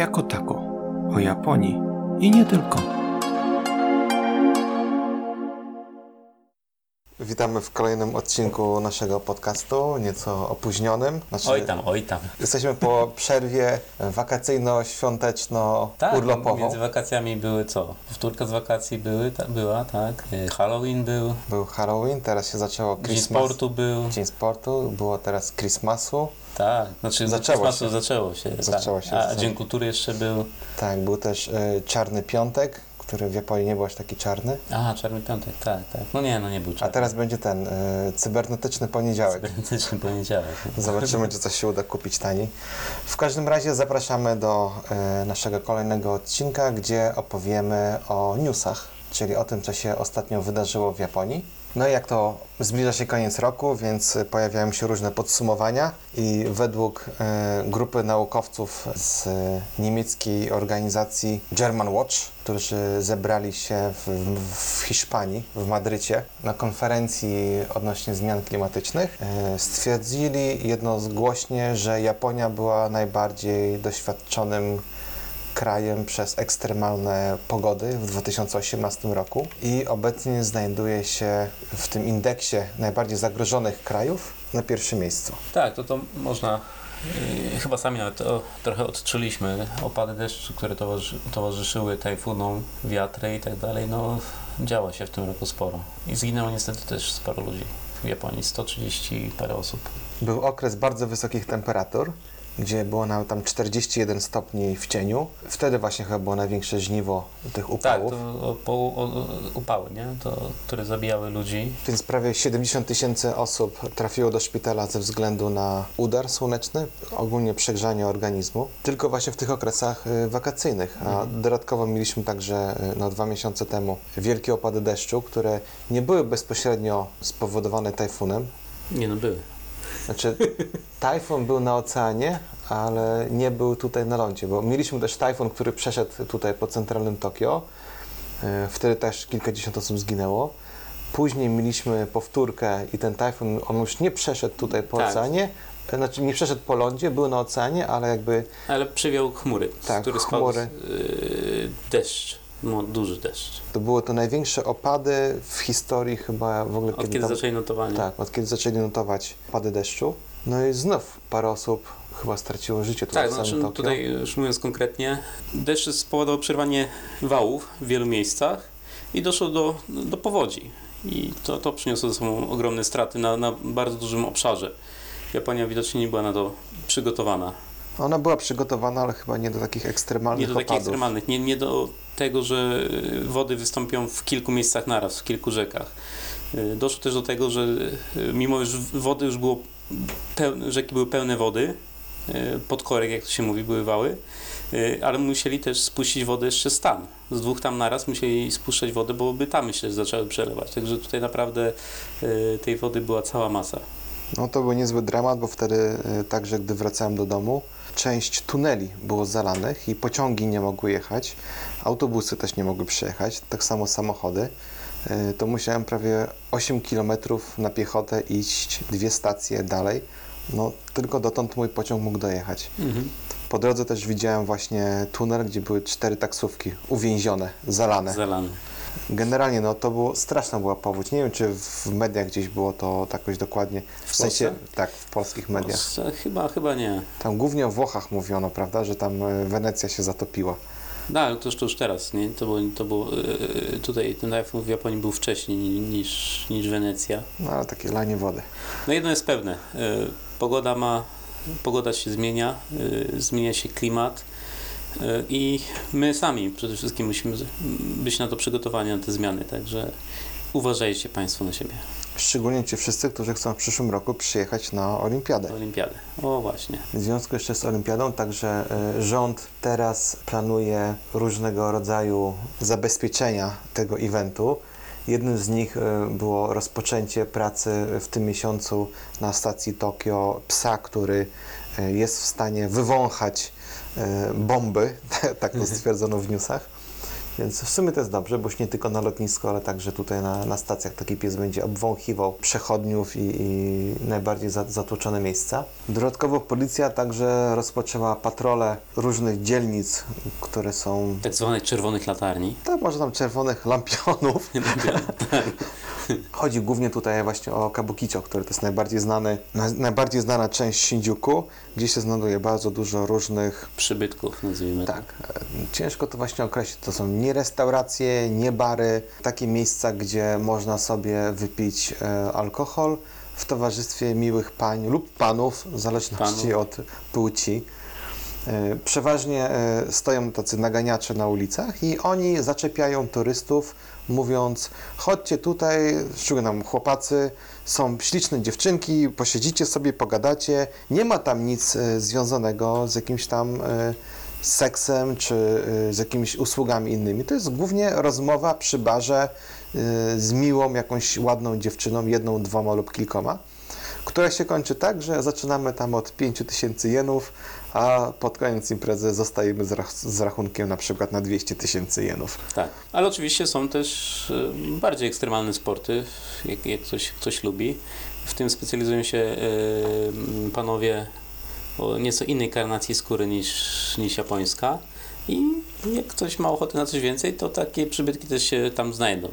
jako tako, o Japonii i nie tylko. Witamy w kolejnym odcinku naszego podcastu, nieco opóźnionym. Znaczy, Oj tam, oj tam. Jesteśmy po przerwie wakacyjno-świąteczno-urlopową. Tak, między wakacjami były co? Powtórka z wakacji były, ta, była, tak. Y, Halloween był, Był Halloween, teraz się zaczęło Dzień Christmas. Sportu był, Dzień sportu, było teraz Christmasu. tak. Znaczy Zaczęło się. zaczęło się. Zaczęło tak. się, A tak. Dzień Kultury jeszcze był. Tak, był też e, Czarny Piątek, który w Japonii nie był aż taki czarny. Aha, Czarny Piątek, tak, tak. No nie, no nie był A czarny. teraz będzie ten e, cybernetyczny poniedziałek. Cybernetyczny poniedziałek. Zobaczymy, czy coś się uda kupić taniej. W każdym razie zapraszamy do e, naszego kolejnego odcinka, gdzie opowiemy o newsach, czyli o tym, co się ostatnio wydarzyło w Japonii. No i jak to zbliża się koniec roku, więc pojawiają się różne podsumowania i według e, grupy naukowców z e, niemieckiej organizacji German Watch, którzy zebrali się w, w Hiszpanii, w Madrycie, na konferencji odnośnie zmian klimatycznych, e, stwierdzili jednogłośnie, że Japonia była najbardziej doświadczonym krajem przez ekstremalne pogody w 2018 roku i obecnie znajduje się w tym indeksie najbardziej zagrożonych krajów na pierwszym miejscu. Tak, to to można. y, Chyba sami nawet to trochę odczuliśmy. Opady deszczu, które towarzy, towarzyszyły tajfunom, wiatry i tak dalej. No, działa się w tym roku sporo. I zginęło niestety też sporo ludzi w Japonii 130 parę osób. Był okres bardzo wysokich temperatur, gdzie było nawet tam 41 stopni w cieniu. Wtedy właśnie chyba było największe żniwo tych Tak, upałów. to o, po, o, upały, nie? To, które zabijały ludzi. Więc prawie 70 tysięcy osób trafiło do szpitala ze względu na udar słoneczny, ogólnie przegrzanie organizmu, tylko właśnie w tych okresach y, wakacyjnych. A dodatkowo mieliśmy także y, no, dwa miesiące temu wielkie opady deszczu, które nie były bezpośrednio spowodowane tajfunem. Nie no, były. Znaczy, tajfun był na oceanie, ale nie był tutaj na lądzie, bo mieliśmy też tajfun, który przeszedł tutaj po centralnym Tokio. Y, Wtedy też kilkadziesiąt osób zginęło. Później mieliśmy powtórkę i ten tajfun, on już nie przeszedł tutaj po Tak. oceanie, znaczy nie przeszedł po lądzie, był na oceanie, ale jakby Ale przywiał chmury, Tak, z których chmury. spadł yy, deszcz. No, duży deszcz. to były to największe opady w historii chyba w ogóle. Od kiedy tam- zaczęli notowanie. Tak, od kiedy zaczęli notować opady deszczu. No i znów parę osób chyba straciło życie tutaj Tak, w samym znaczy Tokio. tutaj już mówiąc konkretnie, deszcz spowodował przerwanie wałów w wielu miejscach i doszło do, do powodzi. I to, to przyniosło ze sobą ogromne straty na, na bardzo dużym obszarze. Japonia widocznie nie była na to przygotowana. Ona była przygotowana, ale chyba nie do takich ekstremalnych Nie do takich opadów. ekstremalnych, nie, nie do tego, że y, wody wystąpią w kilku miejscach naraz, w kilku rzekach. Y, Doszło też do tego, że y, mimo już wody już było, pełne, rzeki były pełne wody, y, pod korek, jak to się mówi, były wały, ale musieli też spuścić wodę jeszcze z tam. Z dwóch tam naraz musieli spuszczać wodę, bo by tamy się zaczęły przelewać. Także tutaj naprawdę tej wody była cała masa. No to był niezły dramat, bo wtedy także, gdy wracałem do domu, część tuneli było zalanych i pociągi nie mogły jechać, autobusy też nie mogły przyjechać, tak samo samochody. Y, To musiałem prawie 8 km na piechotę iść dwie stacje dalej. No, tylko dotąd mój pociąg mógł dojechać. Po drodze też widziałem właśnie tunel, gdzie były cztery taksówki uwięzione, zalane. Zalany. Generalnie no to było straszna była powódź. Nie wiem, czy w mediach gdzieś było to tak jakoś dokładnie. W, W sensie tak, w polskich mediach. Chyba, chyba nie. Tam głównie o Włochach mówiono, prawda, że tam e, Wenecja się zatopiła. No, ale to już, to już teraz, nie? To było, to było yy, tutaj ten tajfun w Japonii był wcześniej ni- niż, niż Wenecja. No ale takie lanie wody. No jedno jest pewne, pogoda ma, pogoda się zmienia, zmienia się klimat i my sami przede wszystkim musimy być na to przygotowani, na te zmiany, także uważajcie Państwo na siebie, Szczególnie ci wszyscy, którzy chcą w przyszłym roku przyjechać na Olimpiadę. do olimpiady. O właśnie. W związku jeszcze z Olimpiadą, także e, rząd teraz planuje różnego rodzaju zabezpieczenia tego eventu. Jednym z nich e, było rozpoczęcie pracy w tym miesiącu na stacji Tokio psa, który e, jest w stanie wywąchać bomby, tak to stwierdzono w newsach. Więc w sumie to jest dobrze, bo już nie tylko na lotnisku, ale także tutaj na, na stacjach taki pies będzie obwąchiwał przechodniów i, i najbardziej za- zatłoczone miejsca. Dodatkowo policja także rozpoczęła patrole różnych dzielnic, które są, Tak zwanych czerwonych latarni. tak może tam czerwonych lampionów. Chodzi głównie tutaj właśnie o Kabukicho, który to jest najbardziej znany, na, najbardziej znana część Shinjuku, gdzie się znajduje bardzo dużo różnych Przybytków, nazwijmy. Tak, e, ciężko to właśnie określić. To są nie restauracje, nie bary, takie miejsca, gdzie można sobie wypić e, alkohol w towarzystwie miłych pań lub panów, w zależności od płci. E, Przeważnie e, stoją tacy naganiacze na ulicach i oni zaczepiają turystów, mówiąc: chodźcie tutaj, szczególnie tam chłopacy, są śliczne dziewczynki, posiedzicie sobie, pogadacie. Nie ma tam nic e, związanego z jakimś tam seksem czy z jakimiś usługami innymi. To jest głównie rozmowa przy barze z miłą, jakąś ładną dziewczyną, jedną, dwoma lub kilkoma która się kończy tak, że zaczynamy tam od 5000 jenów, a pod koniec imprezy zostajemy z, rach- z rachunkiem na przykład na 200 tysięcy jenów. Tak, ale oczywiście są też e, bardziej ekstremalne sporty, jak, jak ktoś, ktoś lubi. W tym specjalizują się m, panowie o nieco innej karnacji skóry niż, niż japońska i jak ktoś ma ochotę na coś więcej, to takie przybytki też się tam znajdą.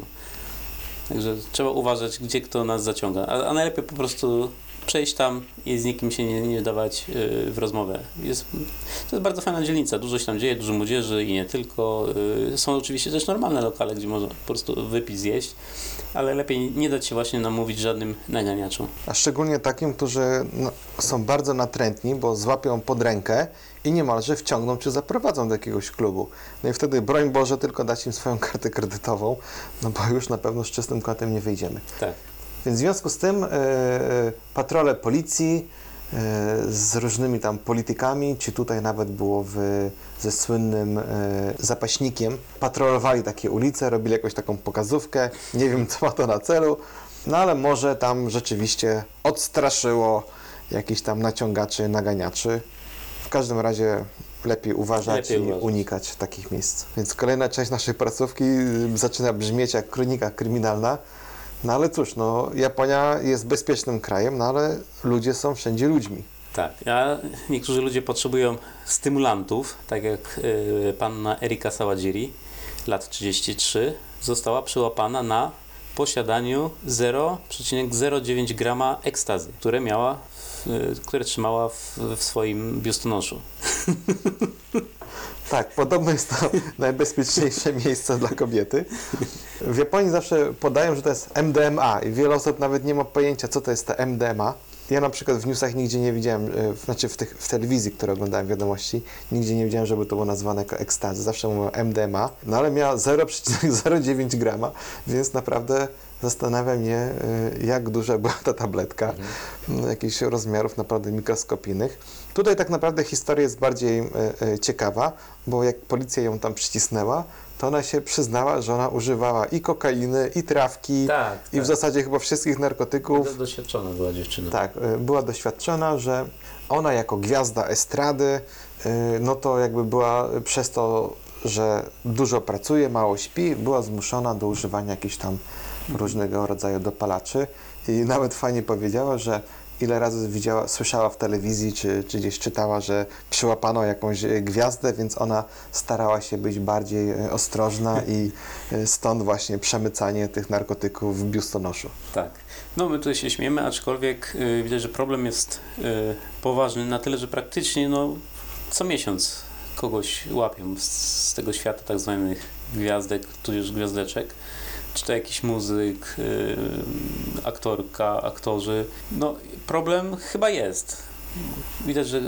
Także trzeba uważać, gdzie kto nas zaciąga, a, a najlepiej po prostu przejść tam i z nikim się nie, nie dawać e, w rozmowę. Jest, to jest bardzo fajna dzielnica, dużo się tam dzieje, dużo młodzieży i nie tylko. Y, Są oczywiście też normalne lokale, gdzie można po prostu wypić, zjeść, ale lepiej nie dać się właśnie namówić żadnym naganiaczom. A szczególnie takim, którzy no, są bardzo natrętni, bo złapią pod rękę i niemalże wciągną czy zaprowadzą do jakiegoś klubu. No i wtedy, broń Boże, tylko dać im swoją kartę kredytową, no bo już na pewno z czystym kontem nie wyjdziemy. Tak. Więc w związku z tym e, e, patrole policji e, z różnymi tam politykami, czy tutaj nawet było w, ze słynnym zapaśnikiem, patrolowali takie ulice, robili jakąś taką pokazówkę, nie wiem co ma to na celu, no ale może tam rzeczywiście odstraszyło jakichś tam naciągaczy, naganiaczy. W każdym razie lepiej uważać Lepiej i uważać. unikać takich miejsc. Więc kolejna część naszej placówki y, zaczyna brzmieć jak kronika kryminalna. No ale cóż, no Japonia jest bezpiecznym krajem, no ale ludzie są wszędzie ludźmi. Tak, a niektórzy ludzie potrzebują stymulantów, tak jak y, panna Erika Sawajiri, lat 33, została przyłapana na posiadaniu 0,09 grama ekstazy, które miała, y, które trzymała w, w swoim biustonoszu. Tak, podobno jest to najbezpieczniejsze miejsce dla kobiety. W Japonii zawsze podają, że to jest MDMA i wiele osób nawet nie ma pojęcia, co to jest to MDMA. Ja na przykład w newsach nigdzie nie widziałem, e, znaczy w, tych, w telewizji, które oglądałem wiadomości, nigdzie nie widziałem, żeby to było nazwane jako ekstazy. Zawsze mówią MDMA, no ale miała 0,09 grama, więc naprawdę zastanawia mnie, e, jak duża była ta tabletka, no, jakichś rozmiarów naprawdę mikroskopijnych. Tutaj tak naprawdę historia jest bardziej e, ciekawa, bo jak policja ją tam przycisnęła, to ona się przyznała, że ona używała i kokainy, i trawki, Tak, i w zasadzie chyba wszystkich narkotyków. Doświadczona była dziewczyna. Tak, y, była doświadczona, że ona jako gwiazda estrady, y, no to jakby była przez to, że dużo pracuje, mało śpi, była zmuszona do używania jakichś tam różnego rodzaju dopalaczy i nawet fajnie powiedziała, że ile razy widziała, słyszała w telewizji czy, czy gdzieś czytała, że przyłapano jakąś y, gwiazdę, więc ona starała się być bardziej y, ostrożna i y, stąd właśnie przemycanie tych narkotyków w biustonoszu. Tak. No my tutaj się śmiemy, aczkolwiek y, widać, że problem jest y, poważny na tyle, że praktycznie no, co miesiąc kogoś łapią z, z tego świata tak zwanych gwiazdek, tudzież gwiazdeczek. Czy to jakiś muzyk, y, aktorka, aktorzy. No problem chyba jest. Widać, że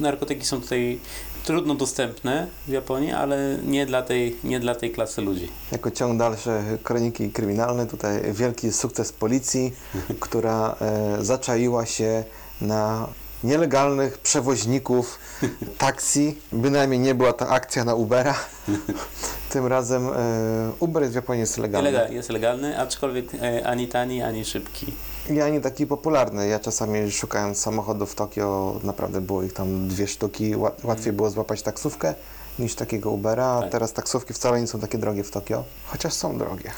narkotyki są tutaj trudno dostępne w Japonii, ale nie dla tej, nie dla tej klasy ludzi. Jako ciąg dalszy kroniki kryminalne, tutaj wielki sukces policji, która e, zaczaiła się na nielegalnych przewoźników taksi. Bynajmniej nie była to akcja na Ubera. Tym razem e, Uber w Japonii jest legalny. Legal, jest legalny, aczkolwiek e, ani tani, ani szybki. I ani taki popularny. Ja czasami szukając samochodów w Tokio, naprawdę było ich tam dwie sztuki. Ła- Łatwiej było złapać taksówkę niż takiego Ubera. Tak. Teraz taksówki wcale nie są takie drogie w Tokio, chociaż są drogie.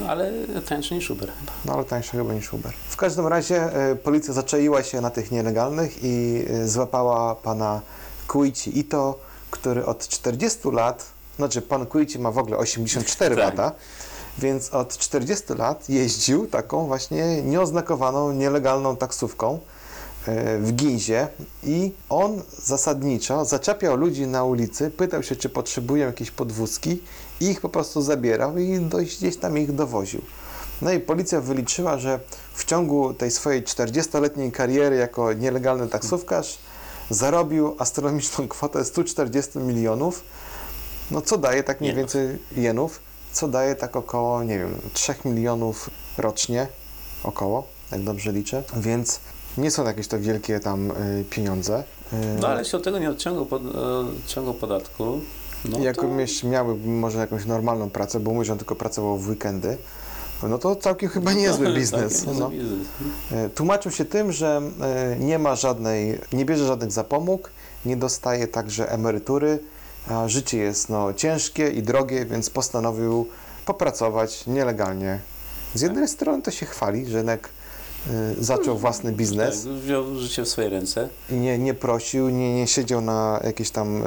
No, ale tańszy niż Uber chyba. No ale tańsze chyba niż Uber. W każdym razie e, policja zaczaiła się na tych nielegalnych i e, złapała pana Kuichi Ito, który od 40 lat, znaczy pan Kuichi ma w ogóle 84 Tak. lata, więc od 40 lat jeździł taką właśnie nieoznakowaną, nielegalną taksówką e, w Ginzie i on zasadniczo zaczepiał ludzi na ulicy, pytał się, czy potrzebują jakiejś podwózki i ich po prostu zabierał i dość gdzieś tam ich dowoził. No i policja wyliczyła, że w ciągu tej swojej 40-letniej kariery jako nielegalny taksówkarz zarobił astronomiczną kwotę 140 milionów, no co daje tak mniej Jenów. więcej jenów, co daje tak około, nie wiem, 3 milionów rocznie, około, jak dobrze liczę, więc nie są jakieś to wielkie tam y, pieniądze. Y, No ale jeśli od tego nie odciągał, pod, odciągał podatku, no Jakbym to... miały może jakąś normalną pracę, bo mówię, że on tylko pracował w weekendy, no to całkiem chyba niezły biznes. Tak, no. biznes. E, Tłumaczył się tym, że e, nie ma żadnej, nie bierze żadnych zapomóg, nie dostaje także emerytury, a życie jest no, ciężkie i drogie, więc postanowił popracować nielegalnie. Z jednej strony to się chwali, że jednak e, zaczął własny biznes Tak, wziął życie w swoje ręce. i nie, nie prosił, nie, nie siedział na jakichś tam,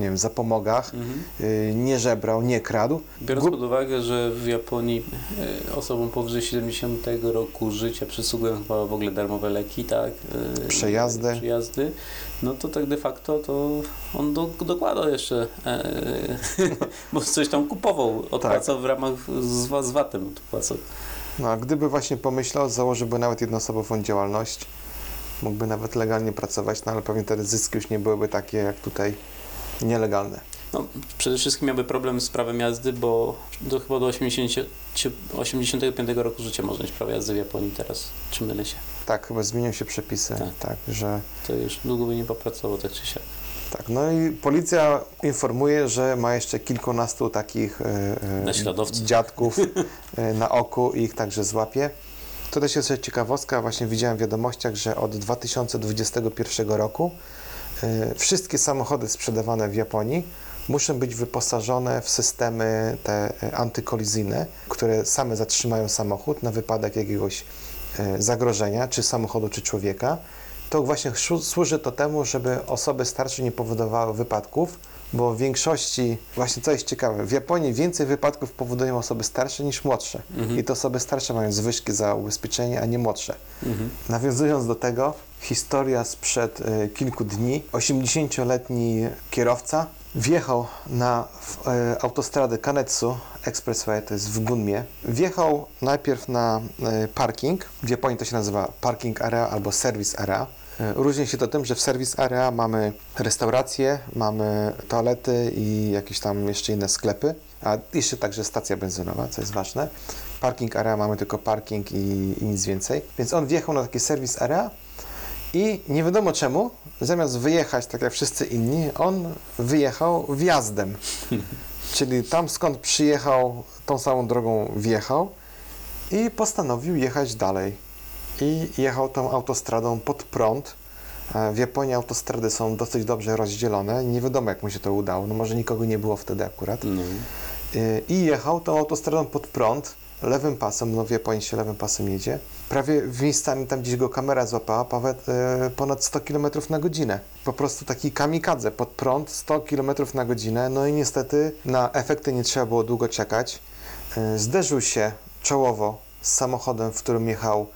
nie wiem, zapomogach, Mhm. e, nie żebrał, nie kradł. Biorąc pod uwagę, że w Japonii e, osobom powyżej 70 roku życia przysługują chyba w ogóle darmowe leki, tak? E, Przejazdy. Przejazdy. No to tak de facto to on do, dokładał jeszcze, e, bo coś tam kupował, odpłacał w ramach z, z VAT-em odpłacał. No, a gdyby właśnie pomyślał, założyłby nawet jednoosobową działalność, mógłby nawet legalnie pracować, no ale pewnie te zyski już nie byłyby takie jak tutaj nielegalne. No, przede wszystkim miałby problem z prawem jazdy, bo do, chyba do 80, 85 roku życia można mieć prawo jazdy w Japonii teraz, czy mylę się. Tak, chyba zmienią się przepisy, tak, Tak. że To już długo by nie popracował tak czy siak. tak. No i policja informuje, że ma jeszcze kilkunastu takich e, e, dziadków e, na oku i ich także złapie. To też jest ciekawostka, właśnie widziałem w wiadomościach, że od 2021 roku wszystkie samochody sprzedawane w Japonii muszą być wyposażone w systemy te e, antykolizyjne, które same zatrzymają samochód na wypadek jakiegoś e, zagrożenia, czy samochodu, czy człowieka. To właśnie służy to temu, żeby osoby starsze nie powodowały wypadków, bo w większości, właśnie co jest ciekawe, w Japonii więcej wypadków powodują osoby starsze niż młodsze. Mhm. I to osoby starsze mają zwyżki za ubezpieczenie, a nie młodsze. Mhm. Nawiązując do tego, historia sprzed e, kilku dni. 80-letni kierowca wjechał na e, autostradę Kanetsu Expressway, to jest w Gunmie. Wjechał najpierw na e, parking, w Japonii to się nazywa parking area albo service area. E, Różni się to tym, że w service area mamy restauracje, mamy toalety i jakieś tam jeszcze inne sklepy, a jeszcze także stacja benzynowa, co jest ważne. Parking area mamy tylko parking i, i nic więcej. Więc on wjechał na taki service area i nie wiadomo czemu, zamiast wyjechać tak jak wszyscy inni, on wyjechał wjazdem. Czyli tam skąd przyjechał, tą samą drogą wjechał i postanowił jechać dalej. I jechał tą autostradą pod prąd. E, W Japonii autostrady są dosyć dobrze rozdzielone. Nie wiadomo, jak mu się to udało. No może nikogo nie było wtedy akurat. No. Y, i jechał tą autostradą pod prąd, lewym pasem, no w Japonii się lewym pasem jedzie. Prawie w miejscami tam gdzieś go kamera złapała, nawet y, ponad 100 km na godzinę. Po prostu taki kamikadze pod prąd, 100 km na godzinę, no i niestety na efekty nie trzeba było długo czekać. Y, zderzył się czołowo z samochodem, w którym jechał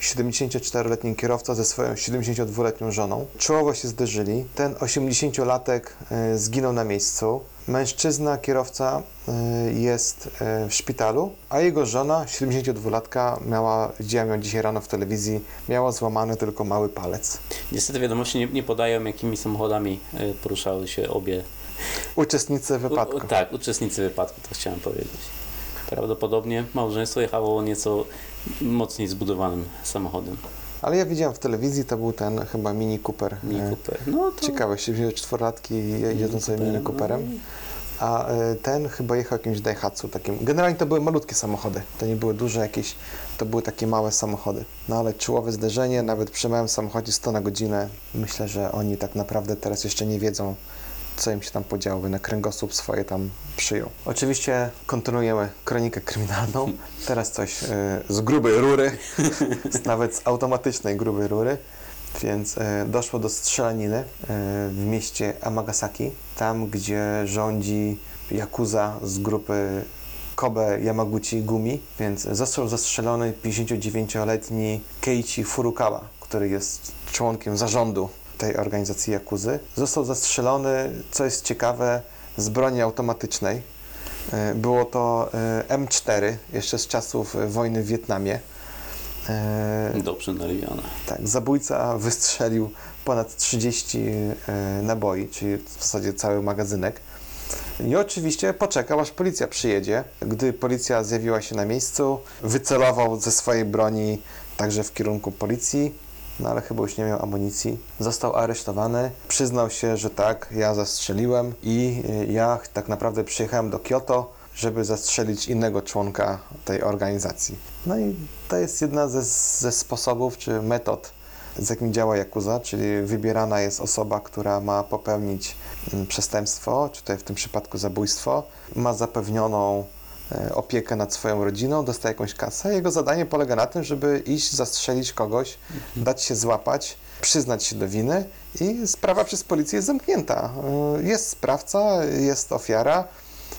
74-letni kierowca ze swoją 72-letnią żoną. Czołowo się zderzyli. Ten 80-latek y, zginął na miejscu. Mężczyzna, kierowca y, jest y, w szpitalu, a jego żona, 72-latka, miała, widziałem ją dzisiaj rano w telewizji, miała złamany tylko mały palec. Niestety wiadomości nie, nie podają, jakimi samochodami e, poruszały się obie. Uczestnicy wypadku. U, tak, uczestnicy wypadku, to chciałem powiedzieć. Prawdopodobnie małżeństwo jechało nieco mocniej zbudowanym samochodem. Ale ja widziałem w telewizji, to był ten chyba Mini Cooper. Mini Y, Cooper. No to Ciekawe, 74-latki jeżdżą sobie Mini Cooperem, Cooperem. A y, ten chyba jechał jakimś Daihatsu takim. Generalnie to były malutkie samochody. To nie były duże jakieś, to były takie małe samochody. No ale czołowe zderzenie, nawet przy małym samochodzie 100 na godzinę. Myślę, że oni tak naprawdę teraz jeszcze nie wiedzą, co im się tam podziało, na kręgosłup swoje tam przyjął. Oczywiście kontynuujemy kronikę kryminalną. Teraz coś e, z grubej rury, z nawet z automatycznej grubej rury. Więc e, doszło do strzelaniny e, w mieście Amagasaki, tam gdzie rządzi Yakuza z grupy Kobe Yamaguchi Gumi, więc został zastrzelony 59-letni Keiichi Furukawa, który jest członkiem zarządu tej organizacji Yakuzy. Został zastrzelony, co jest ciekawe, z broni automatycznej. E, Było to e, M4, jeszcze z czasów e, wojny w Wietnamie. Dobrze naliwione. tak, zabójca wystrzelił ponad 30 e, naboi, czyli w zasadzie cały magazynek. I oczywiście poczekał, aż policja przyjedzie. Gdy policja zjawiła się na miejscu, wycelował ze swojej broni także w kierunku policji, no ale chyba już nie miał amunicji. Został aresztowany, przyznał się, że tak, ja zastrzeliłem i e, ja tak naprawdę przyjechałem do Kyoto, żeby zastrzelić innego członka tej organizacji. No i to jest jedna ze, ze sposobów czy metod, z jakim działa Yakuza, czyli wybierana jest osoba, która ma popełnić mm, przestępstwo, czy tutaj w tym przypadku zabójstwo, ma zapewnioną opiekę nad swoją rodziną, dostaje jakąś kasę. Jego zadanie polega na tym, żeby iść, zastrzelić kogoś, dać się złapać, przyznać się do winy i sprawa przez policję jest zamknięta. E, Jest sprawca, jest ofiara,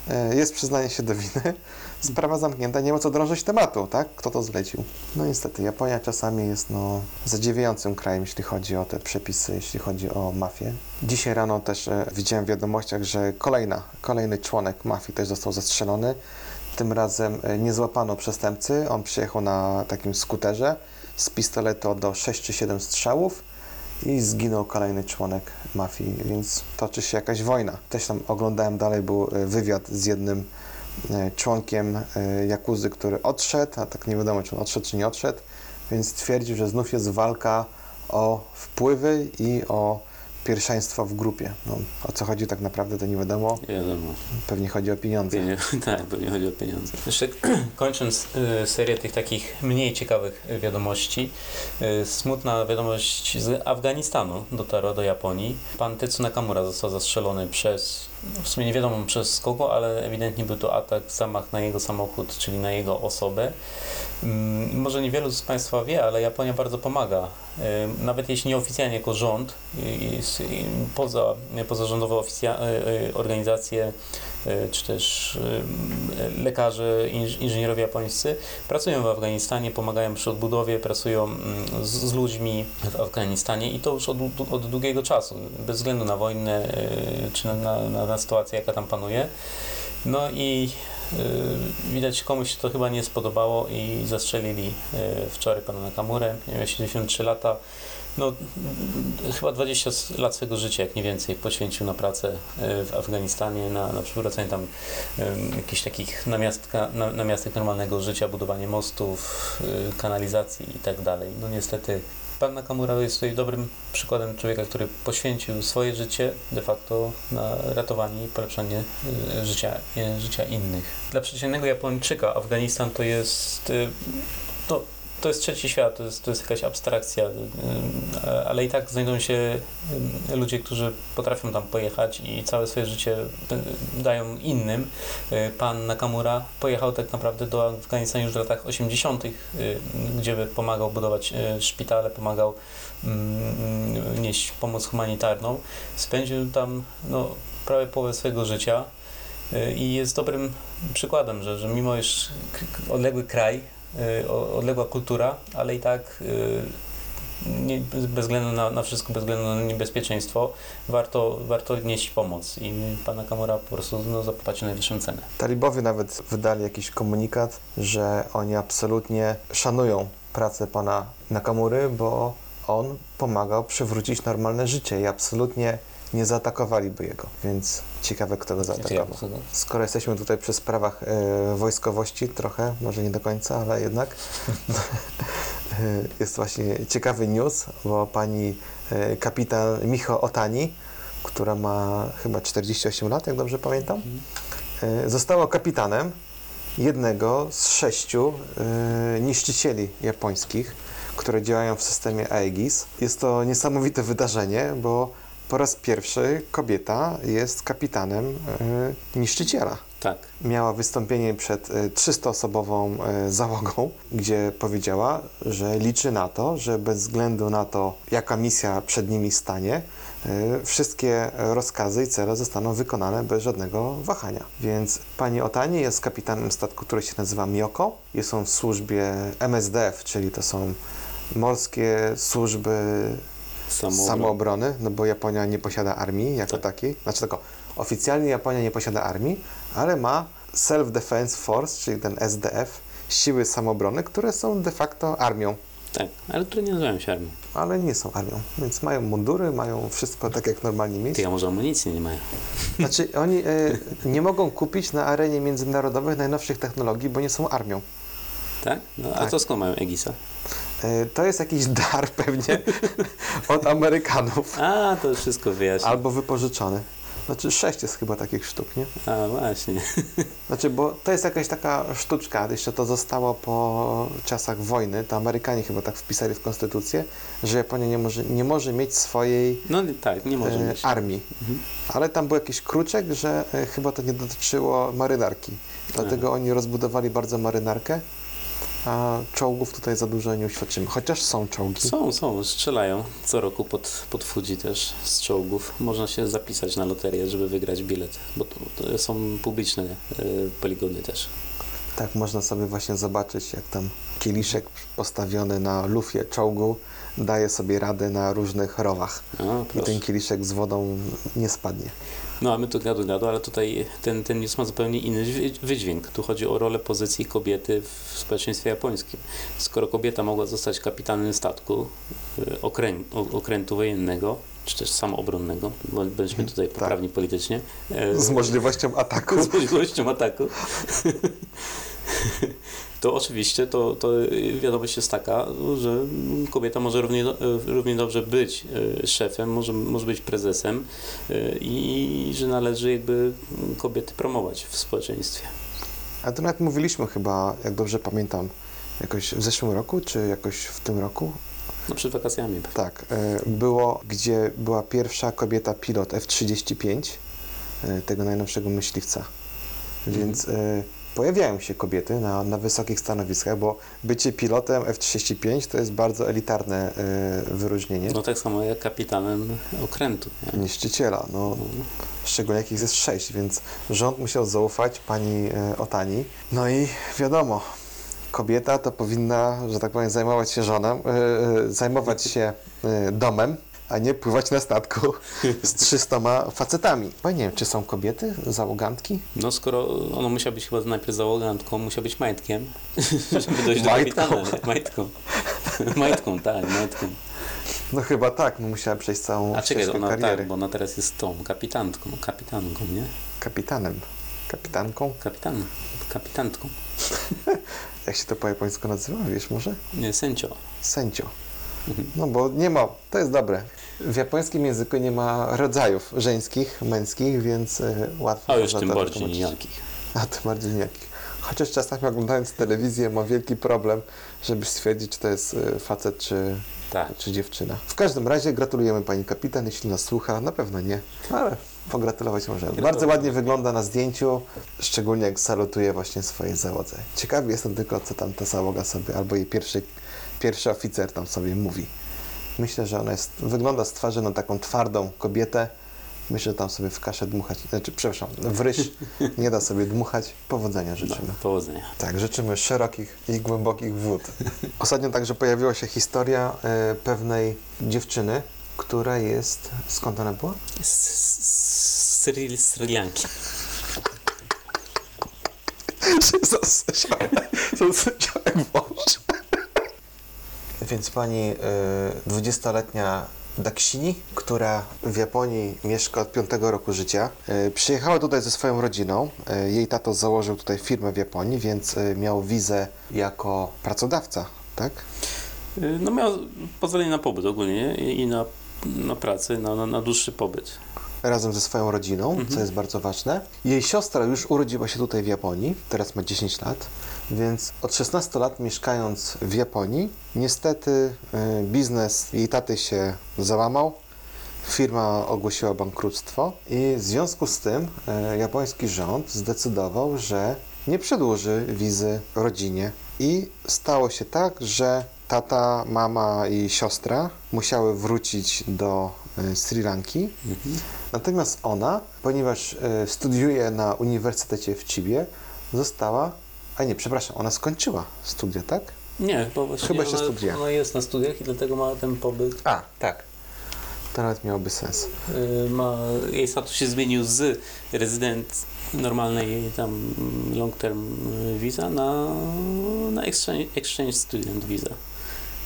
e, jest przyznanie się do winy, sprawa zamknięta, nie ma co drążyć tematu, tak? Kto to zlecił? No niestety, Japonia czasami jest no, zadziwiającym krajem, jeśli chodzi o te przepisy, jeśli chodzi o mafię. Dzisiaj rano też e, widziałem w wiadomościach, że kolejna, kolejny członek mafii też został zastrzelony. Tym razem e, nie złapano przestępcy, on przyjechał na takim skuterze, z pistoletu oddał 6 czy 7 strzałów i zginął kolejny członek mafii, więc toczy się jakaś wojna. Też tam oglądałem dalej, był e, wywiad z jednym e, członkiem Jakuzy, który odszedł, a tak nie wiadomo, czy on odszedł, czy nie odszedł, więc twierdził, że znów jest walka o wpływy i o pierwszeństwo w grupie. No, o co chodzi tak naprawdę, to nie wiadomo. Wiadomo. Pewnie chodzi o pieniądze. Pienie- tak, pewnie chodzi o pieniądze. Jeszcze kończąc y, serię tych takich mniej ciekawych y, wiadomości, y, smutna wiadomość z Afganistanu dotarła do Japonii. Pan Tetsu Nakamura został zastrzelony przez, w sumie nie wiadomo przez kogo, ale ewidentnie był to atak, zamach na jego samochód, czyli na jego osobę. Mm, Może niewielu z Państwa wie, ale Japonia bardzo pomaga. Y, Nawet jeśli nieoficjalnie jako rząd, y, y, poza, pozarządowe organizacje czy też lekarze, inż- inżynierowie japońscy pracują w Afganistanie, pomagają przy odbudowie, pracują mm, z, z ludźmi w Afganistanie i to już od, od długiego czasu, bez względu na wojnę y, czy na, na, na, sytuację, jaka tam panuje. No i y, widać komuś to chyba nie spodobało i zastrzelili wczoraj pana Nakamurę, miał 73 lata. No, chyba 20 lat swojego życia, jak nie więcej, poświęcił na pracę y, w Afganistanie, na, na przywracanie tam y, jakichś takich namiastka, na, namiastek normalnego życia, budowanie mostów, y, kanalizacji i tak dalej. No niestety Pan Nakamura jest tutaj dobrym przykładem człowieka, który poświęcił swoje życie de facto na ratowanie i polepszanie y, życia, życia innych. Dla przeciętnego Japończyka Afganistan to jest to, to jest trzeci świat, to jest, to jest jakaś abstrakcja, ale i tak znajdują się ludzie, którzy potrafią tam pojechać i całe swoje życie y, dają innym. Y, Pan Nakamura pojechał tak naprawdę do Afganistanu już w latach 80., y, gdzie pomagał budować szpitale, pomagał nieść pomoc humanitarną. Spędził tam no, prawie połowę swojego życia i jest dobrym przykładem, że, że mimo iż odległy kraj, odległa kultura, ale i tak y, nie, bez względu na, na wszystko, bez względu na niebezpieczeństwo, warto, warto nieść pomoc i pana Kamura po prostu no, zapłacił najwyższą cenę. Talibowie nawet wydali jakiś komunikat, że oni absolutnie szanują pracę pana Nakamury, bo on pomagał przywrócić normalne życie i absolutnie nie zaatakowaliby jego. Więc ciekawe, kto go zaatakował. Skoro jesteśmy tutaj przy sprawach e, wojskowości, trochę, może nie do końca, ale jednak, e, jest właśnie ciekawy news, bo pani e, kapitan Micho Otani, która ma chyba 48 lat, jak dobrze pamiętam, e, została kapitanem jednego z sześciu niszczycieli japońskich, które działają w systemie Aegis. Jest to niesamowite wydarzenie, bo po raz pierwszy kobieta jest kapitanem e, niszczyciela. Tak. Miała wystąpienie przed e, 300-osobową e, załogą, gdzie powiedziała, że liczy na to, że bez względu na to, jaka misja przed nimi stanie, e, wszystkie rozkazy i cele zostaną wykonane bez żadnego wahania. Więc pani Otani jest kapitanem statku, który się nazywa Mioko. Jest on w służbie MSDF, czyli to są morskie służby Samoobrona. samoobrony, no bo Japonia nie posiada armii jako Tak. takiej. Znaczy tylko, oficjalnie Japonia nie posiada armii, ale ma Self-Defense Force, czyli ten SDF, siły samoobrony, które są de facto armią, Tak, ale które nie nazywają się armią. ale nie są armią. Więc mają mundury, mają wszystko tak jak normalnie mieć. Ty, a może amunicji nie mają? Znaczy oni e, nie mogą kupić na arenie międzynarodowej najnowszych technologii, bo nie są armią. Tak? No, a Tak. to skąd mają Egisa? E, to jest jakiś dar pewnie od Amerykanów. A, to wszystko wyjaśni. Albo wypożyczony. Znaczy sześć jest chyba takich sztuk, nie? A, właśnie. Znaczy, bo to jest jakaś taka sztuczka, jeszcze to zostało po czasach wojny, to Amerykanie chyba tak wpisali w konstytucję, że Japonia nie może, nie może mieć swojej No tak, nie może e, mieć. armii. Ale tam był jakiś kruczek, że e, chyba to nie dotyczyło marynarki. Dlatego oni rozbudowali bardzo marynarkę, a czołgów tutaj za dużo nie uświadczymy. Chociaż są czołgi. Są, są, strzelają co roku pod, pod Fuji też z czołgów. Można się zapisać na loterię, żeby wygrać bilet, bo to, to są publiczne e, poligony też. Tak, można sobie właśnie zobaczyć, jak tam kieliszek postawiony na lufie czołgu daje sobie radę na różnych rowach. A, I ten kieliszek z wodą nie spadnie. No a my tu gadu gadu, ale tutaj ten, ten news ma zupełnie inny wy- wydźwięk. Tu chodzi o rolę pozycji kobiety w społeczeństwie japońskim. Skoro kobieta mogła zostać kapitanem statku y, okrę, okrętu wojennego, czy też samoobronnego, bo bądźmy tutaj poprawni politycznie, e, Z możliwością ataku. z możliwością ataku, to oczywiście to, to wiadomość jest taka, że kobieta może równie, równie dobrze być e, szefem, może, może być prezesem e, i że należy jakby kobiety promować w społeczeństwie. A to nawet mówiliśmy chyba, jak dobrze pamiętam, jakoś w zeszłym roku, czy jakoś w tym roku? No przed wakacjami. Tak, e, było, gdzie była pierwsza kobieta pilot F-35, e, tego najnowszego myśliwca. Więc e, pojawiają się kobiety na, na wysokich stanowiskach, bo bycie pilotem F-35 to jest bardzo elitarne e, wyróżnienie. No tak samo jak kapitanem okrętu. Nie? niszczyciela. No, szczególnie jakich jest sześć, więc rząd musiał zaufać pani e, Otani. No i wiadomo, kobieta to powinna, że tak powiem, zajmować się żoną, e, e, zajmować się domem, a nie pływać na statku z 300 facetami. Bo ja nie wiem, czy są kobiety, załogantki? No skoro ono musiał być chyba najpierw załogantką, musiał być majtkiem, żeby dojść do Majtką. kapitana. Majtką. majtką, tak, majtką. No chyba tak, no musiała przejść całą A czekaj, ona kariery. tak, bo ona teraz jest tą kapitantką, kapitanką, nie? Kapitanem, kapitanką. Kapitan, kapitantką. Jak się to po japońsku nazywa, wiesz może? Nie, sęcio. Sędzio. No bo nie ma, to jest dobre. W japońskim języku nie ma rodzajów żeńskich, męskich, więc y, łatwo A już tym to bardziej nijakich. A tym bardziej nijakich. Chociaż czasami oglądając telewizję mam wielki problem, żeby stwierdzić, czy to jest y, facet, czy, Tak. czy dziewczyna. W każdym razie gratulujemy pani kapitan, jeśli nas słucha. Na pewno nie, ale pogratulować możemy. Bardzo ładnie wygląda na zdjęciu, szczególnie jak salutuje właśnie swojej załodze. Ciekawy jestem tylko, co tam ta załoga sobie, albo jej pierwszy, pierwszy oficer tam sobie mówi. Myślę, że ona jest, wygląda z twarzy na taką twardą kobietę. Myślę, że tam sobie w kaszę dmuchać, znaczy, przepraszam, w ryż nie da sobie dmuchać. Powodzenia życzymy. No, powodzenia. Tak, życzymy szerokich i głębokich wód. Ostatnio także pojawiła się historia e, pewnej dziewczyny, która jest. Skąd ona była? Z, Sri Lanki. wąż. Więc pani y, 20-letnia Daksini, która w Japonii mieszka od 5 roku życia, y, przyjechała tutaj ze swoją rodziną. Y, jej tato założył tutaj firmę w Japonii, więc miał wizę jako pracodawca, tak? No miał pozwolenie na pobyt ogólnie nie? i i na, na pracę, na, na, na dłuższy pobyt. razem ze swoją rodziną, co jest bardzo ważne. Jej siostra już urodziła się tutaj w Japonii, teraz ma 10 lat, więc od 16 lat mieszkając w Japonii, niestety y, biznes jej taty się załamał. Firma ogłosiła bankructwo i w związku z tym e, japoński rząd zdecydował, że nie przedłuży wizy rodzinie. I stało się tak, że tata, mama i siostra musiały wrócić do e, Sri Lanki. Natomiast ona, ponieważ e, studiuje na Uniwersytecie w Cibie, została, a nie, przepraszam, ona skończyła studia, tak? Nie, bo właśnie Chyba się ona, studiuje. ona jest na studiach i dlatego ma ten pobyt. A, tak. To nawet miałoby sens. y, Ma, jej status się zmienił z rezydent normalnej tam long term y, visa na, na exchange, exchange student visa.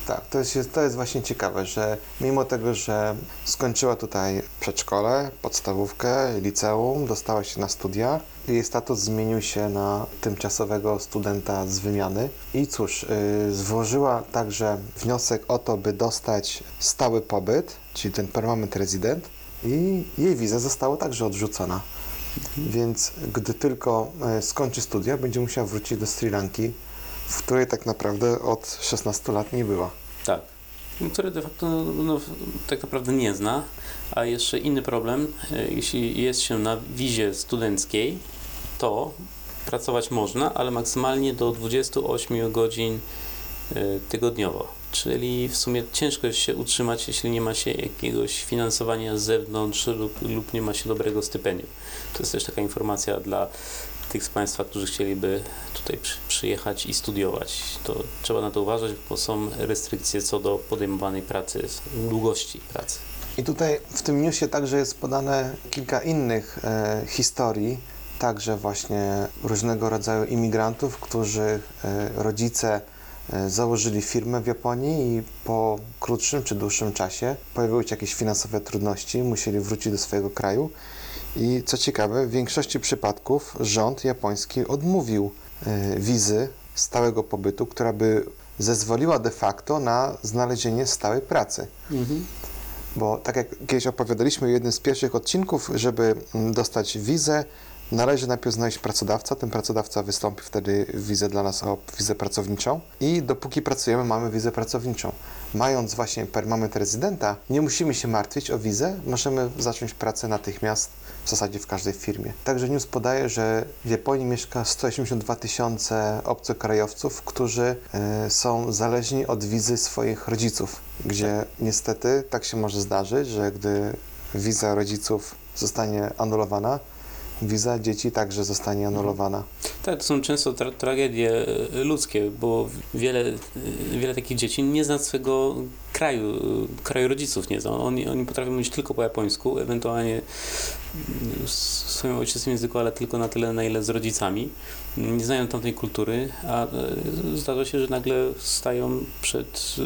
Tak, to jest, to jest właśnie ciekawe, że mimo tego, że skończyła tutaj przedszkole, podstawówkę, liceum, dostała się na studia, jej status zmienił się na tymczasowego studenta z wymiany. I cóż, yy, złożyła także wniosek o to, by dostać stały pobyt, czyli ten permanent resident, i jej wiza została także odrzucona. Więc gdy tylko e, skończy studia, będzie musiała wrócić do Sri Lanki, w której tak naprawdę od 16 lat nie była. Tak. Który de facto no, tak naprawdę nie zna. A jeszcze inny problem, e, jeśli jest się na wizie studenckiej, to pracować można, ale maksymalnie do 28 godzin e, tygodniowo. Czyli w sumie ciężko się utrzymać, jeśli nie ma się jakiegoś finansowania z zewnątrz lub, lub nie ma się dobrego stypendium. To jest też taka informacja dla tych z Państwa, którzy chcieliby tutaj przy, przyjechać i studiować. To trzeba na to uważać, bo są restrykcje co do podejmowanej pracy, długości pracy. I tutaj w tym newsie także jest podane kilka innych e, historii, także właśnie różnego rodzaju imigrantów, którzy e, rodzice e, założyli firmę w Japonii i po krótszym czy dłuższym czasie pojawiły się jakieś finansowe trudności, musieli wrócić do swojego kraju. I co ciekawe, w większości przypadków rząd japoński odmówił e, wizy stałego pobytu, która by zezwoliła de facto na znalezienie stałej pracy. Bo tak jak kiedyś opowiadaliśmy w jednym z pierwszych odcinków, żeby mm, dostać wizę, należy najpierw znaleźć pracodawca. Ten pracodawca wystąpi wtedy wizę dla nas o wizę pracowniczą i dopóki pracujemy, mamy wizę pracowniczą. Mając właśnie permanent rezydenta, nie musimy się martwić o wizę, możemy zacząć pracę natychmiast w zasadzie w każdej firmie. Także news podaje, że w Japonii mieszka 182 tysiące obcokrajowców, którzy e, są zależni od wizy swoich rodziców, gdzie niestety tak się może zdarzyć, że gdy wiza rodziców zostanie anulowana, wiza dzieci także zostanie anulowana. Tak, to są często tra- tragedie e, ludzkie, bo wiele, e, wiele takich dzieci nie zna swego kraju, e, kraju rodziców nie zna. Oni, oni potrafią mówić tylko po japońsku, ewentualnie swoim ojczystym języku, ale tylko na tyle, na ile z rodzicami. Nie znają tamtej kultury, a e, zdarza się, że nagle stają przed e,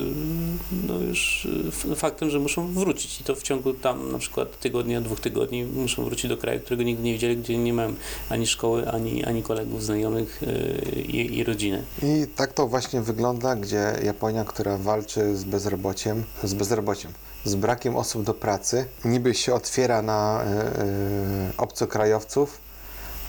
no już e, faktem, że muszą wrócić i to w ciągu tam na przykład tygodnia, dwóch tygodni muszą wrócić do kraju, którego nigdy nie widzieli, gdzie nie mają ani szkoły, ani, ani kolegów, znajomych i, i rodziny. I tak to właśnie wygląda, gdzie Japonia, która walczy z bezrobociem, z bezrobociem, z brakiem osób do pracy, niby się otwiera na obcokrajowców,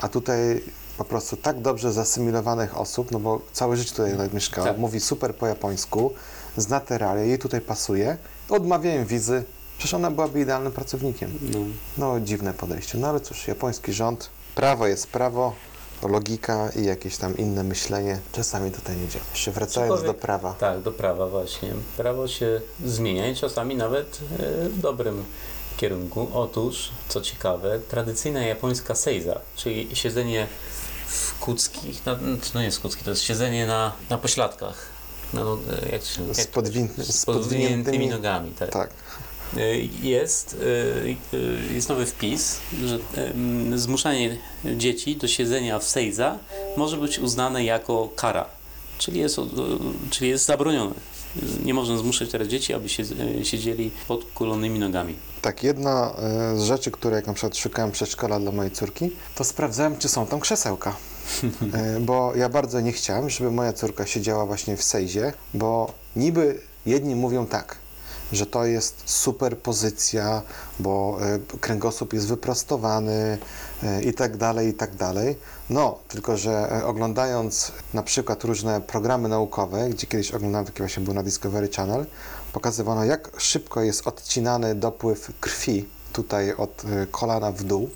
a tutaj po prostu tak dobrze zasymilowanych osób, no bo całe życie tutaj mieszkała, Tak. mówi super po japońsku, zna te realia, jej tutaj pasuje, odmawiają wizy, przecież ona byłaby idealnym pracownikiem. No. No, dziwne podejście. No ale cóż, japoński rząd, prawo jest prawo, logika i jakieś tam inne myślenie czasami tutaj nie działa. Jeszcze wracając Cokolwiek- do prawa. Tak, do prawa właśnie. Prawo się zmienia i czasami nawet e, w dobrym kierunku. Otóż, co ciekawe, tradycyjna japońska seiza, czyli siedzenie w kuckich, no, no nie jest kucki, to jest siedzenie na, na pośladkach. No, no, jak się Z, jak- podwin- z z podwiniętymi nogami. Tak. Tak. E, Jest, e, jest nowy wpis, że em, zmuszanie dzieci do siedzenia w seiza może być uznane jako kara, czyli jest, czyli jest zabronione. Nie można zmuszać teraz dzieci, aby się, e, siedzieli pod kulonymi nogami. Tak, jedna e, z rzeczy, które jak na przykład szukałem przedszkola dla mojej córki, to sprawdzałem, czy są tam krzesełka. E, bo ja bardzo nie chciałem, żeby moja córka siedziała właśnie w sejzie, bo niby jedni mówią tak, że to jest super pozycja, bo e, kręgosłup jest wyprostowany e, i tak dalej, i tak dalej. No, tylko że e, oglądając na przykład różne programy naukowe, gdzie kiedyś oglądałem, takie właśnie było na Discovery Channel, pokazywano, jak szybko jest odcinany dopływ krwi tutaj od kolana w dół,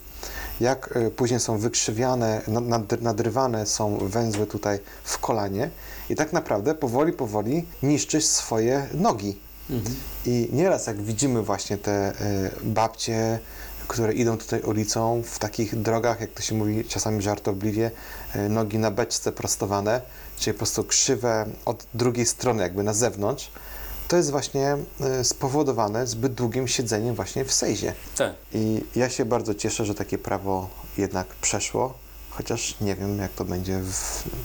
jak później są wykrzywiane, nad- nad- nadrywane są węzły tutaj w kolanie i tak naprawdę powoli, powoli niszczyć swoje nogi. I nieraz jak widzimy właśnie te y, babcie, które idą tutaj ulicą w takich drogach, jak to się mówi czasami żartobliwie, y, nogi na beczce prostowane, czyli po prostu krzywe od drugiej strony, jakby na zewnątrz, to jest właśnie y, spowodowane zbyt długim siedzeniem właśnie w sejzie. Tak. I ja się bardzo cieszę, że takie prawo jednak przeszło, chociaż nie wiem, jak to będzie w,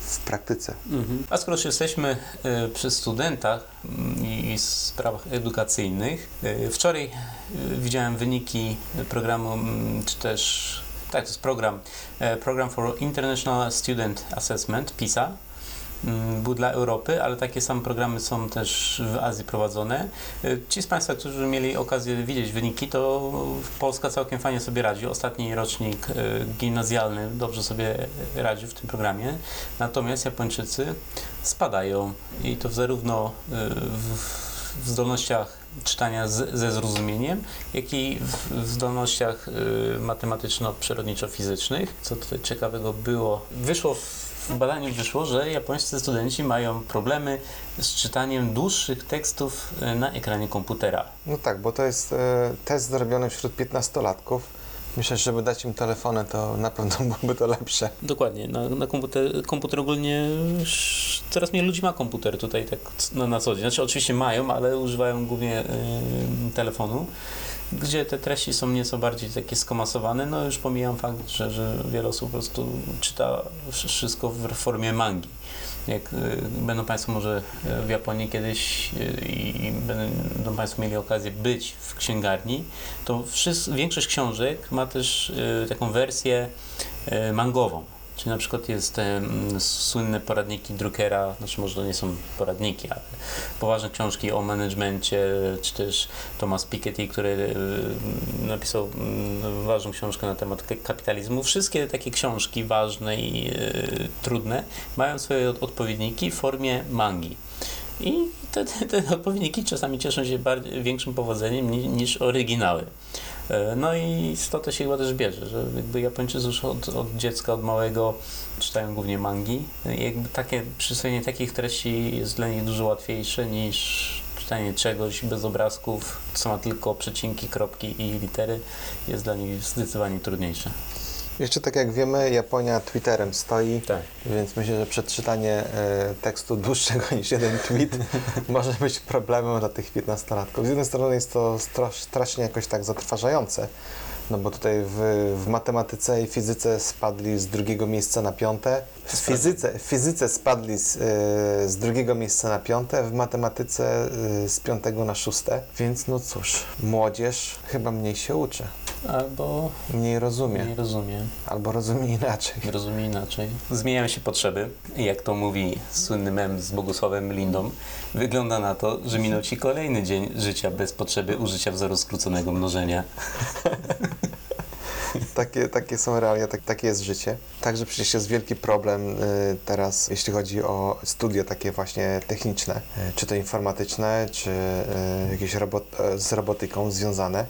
w praktyce. Mhm. A skoro już jesteśmy e, przy studentach mm, i, i sprawach edukacyjnych, e, wczoraj e, widziałem wyniki programu, mm, czy też, tak, to jest program, Program for International Student Assessment, PISA. Mm, Był dla Europy, ale takie same programy są też w Azji prowadzone. E, Ci z Państwa, którzy mieli okazję widzieć wyniki, to Polska całkiem fajnie sobie radzi. Ostatni rocznik e, gimnazjalny dobrze sobie radził w tym programie. Natomiast Japończycy spadają i to zarówno y, w, zdolnościach czytania ze zrozumieniem, jak i w, zdolnościach y, matematyczno-przyrodniczo-fizycznych. Co tutaj ciekawego było? Wyszło w w badaniu wyszło, że japońscy studenci mają problemy z czytaniem dłuższych tekstów y, na ekranie komputera. No tak, bo to jest e, test zrobiony wśród 15-latków. Myślę, że żeby dać im telefony, to na pewno byłoby to lepsze. Dokładnie, na, na komputer, komputer ogólnie coraz mniej ludzi ma komputer tutaj tak na, na co dzień. Znaczy oczywiście mają, ale używają głównie y, telefonu, gdzie te treści są nieco bardziej takie skomasowane. No już pomijam fakt, że, że wiele osób po prostu czyta wsz- wszystko w formie mangi. Jak y, będą Państwo może w Japonii kiedyś y, i będą Państwo mieli okazję być w księgarni, to wszys- większość książek ma też y, taką wersję mangową. Czyli na przykład jest em, słynne poradniki Druckera, znaczy może to nie są poradniki, ale poważne książki o managemencie, czy też Thomas Piketty, który napisał ważną książkę na temat ka- kapitalizmu. Wszystkie takie książki ważne i y, trudne mają swoje od- odpowiedniki w formie mangi. I te, te, te odpowiedniki czasami cieszą się bardziej, większym powodzeniem ni, niż oryginały. E, No i stąd to się chyba też bierze, że jakby Japończycy już od, od dziecka, od małego czytają głównie mangi. I jakby takie przyswojenie takich treści jest dla nich dużo łatwiejsze niż czytanie czegoś bez obrazków, co ma tylko przecinki, kropki i litery, jest dla nich zdecydowanie trudniejsze. Jeszcze tak jak wiemy, Japonia Twitterem stoi, Tak. więc myślę, że przeczytanie e, tekstu dłuższego niż jeden tweet może być problemem dla tych 15-latków. Z jednej strony jest to stra- strasznie jakoś tak zatrważające, no bo tutaj w, w matematyce i fizyce spadli z drugiego miejsca na piąte. W fizyce, w fizyce spadli z, e, z drugiego miejsca na piąte, w matematyce e, z piątego na szóste. Więc no cóż, młodzież chyba mniej się uczy, Albo mniej rozumie, nie rozumiem. albo rozumie inaczej. Rozumie inaczej. Zmieniają się potrzeby. Jak to mówi słynny mem z Bogusławem Lindą, wygląda na to, że minął ci kolejny dzień życia bez potrzeby użycia wzoru skróconego mnożenia. Takie, takie są realia, tak, takie jest życie. Także przecież jest wielki problem y, teraz, jeśli chodzi o studia takie właśnie techniczne, y, czy to informatyczne, czy y, jakieś robot, y, z robotyką związane.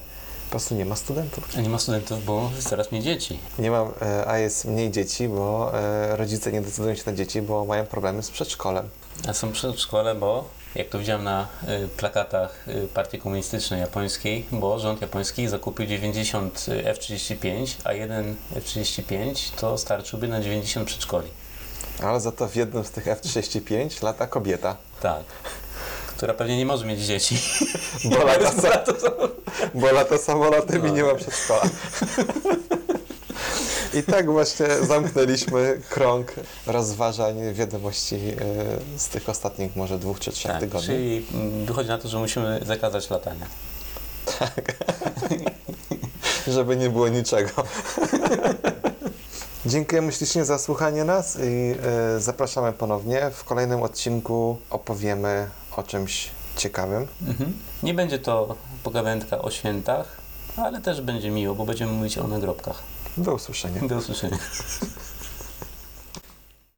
Po prostu nie ma studentów. A nie ma studentów, bo jest coraz mniej dzieci. Nie ma, y, a jest mniej dzieci, bo y, rodzice nie decydują się na dzieci, bo mają problemy z przedszkolem. A są przy szkole, bo jak to widziałem na y, plakatach Partii Komunistycznej Japońskiej, bo rząd japoński zakupił 90 F-35, a jeden F-35 to starczyłby na 90 przedszkoli. Ale za to w jednym z tych F-35 lata kobieta. Tak. Która pewnie nie może mieć dzieci. Bo lata, sa- bo lata samolotem i No. nie ma przedszkola. I tak właśnie zamknęliśmy krąg rozważań wiadomości e, z tych ostatnich może dwóch czy trzech Tak, tygodni. czyli mm, wychodzi na to, że musimy zakazać latania. Żeby nie było niczego. Dziękujemy ślicznie za słuchanie nas i e, zapraszamy ponownie. W kolejnym odcinku opowiemy o czymś ciekawym. Mhm. Nie będzie to pogawędka o świętach, ale też będzie miło, bo będziemy mówić o nagrobkach. Do usłyszenia. Do usłyszenia.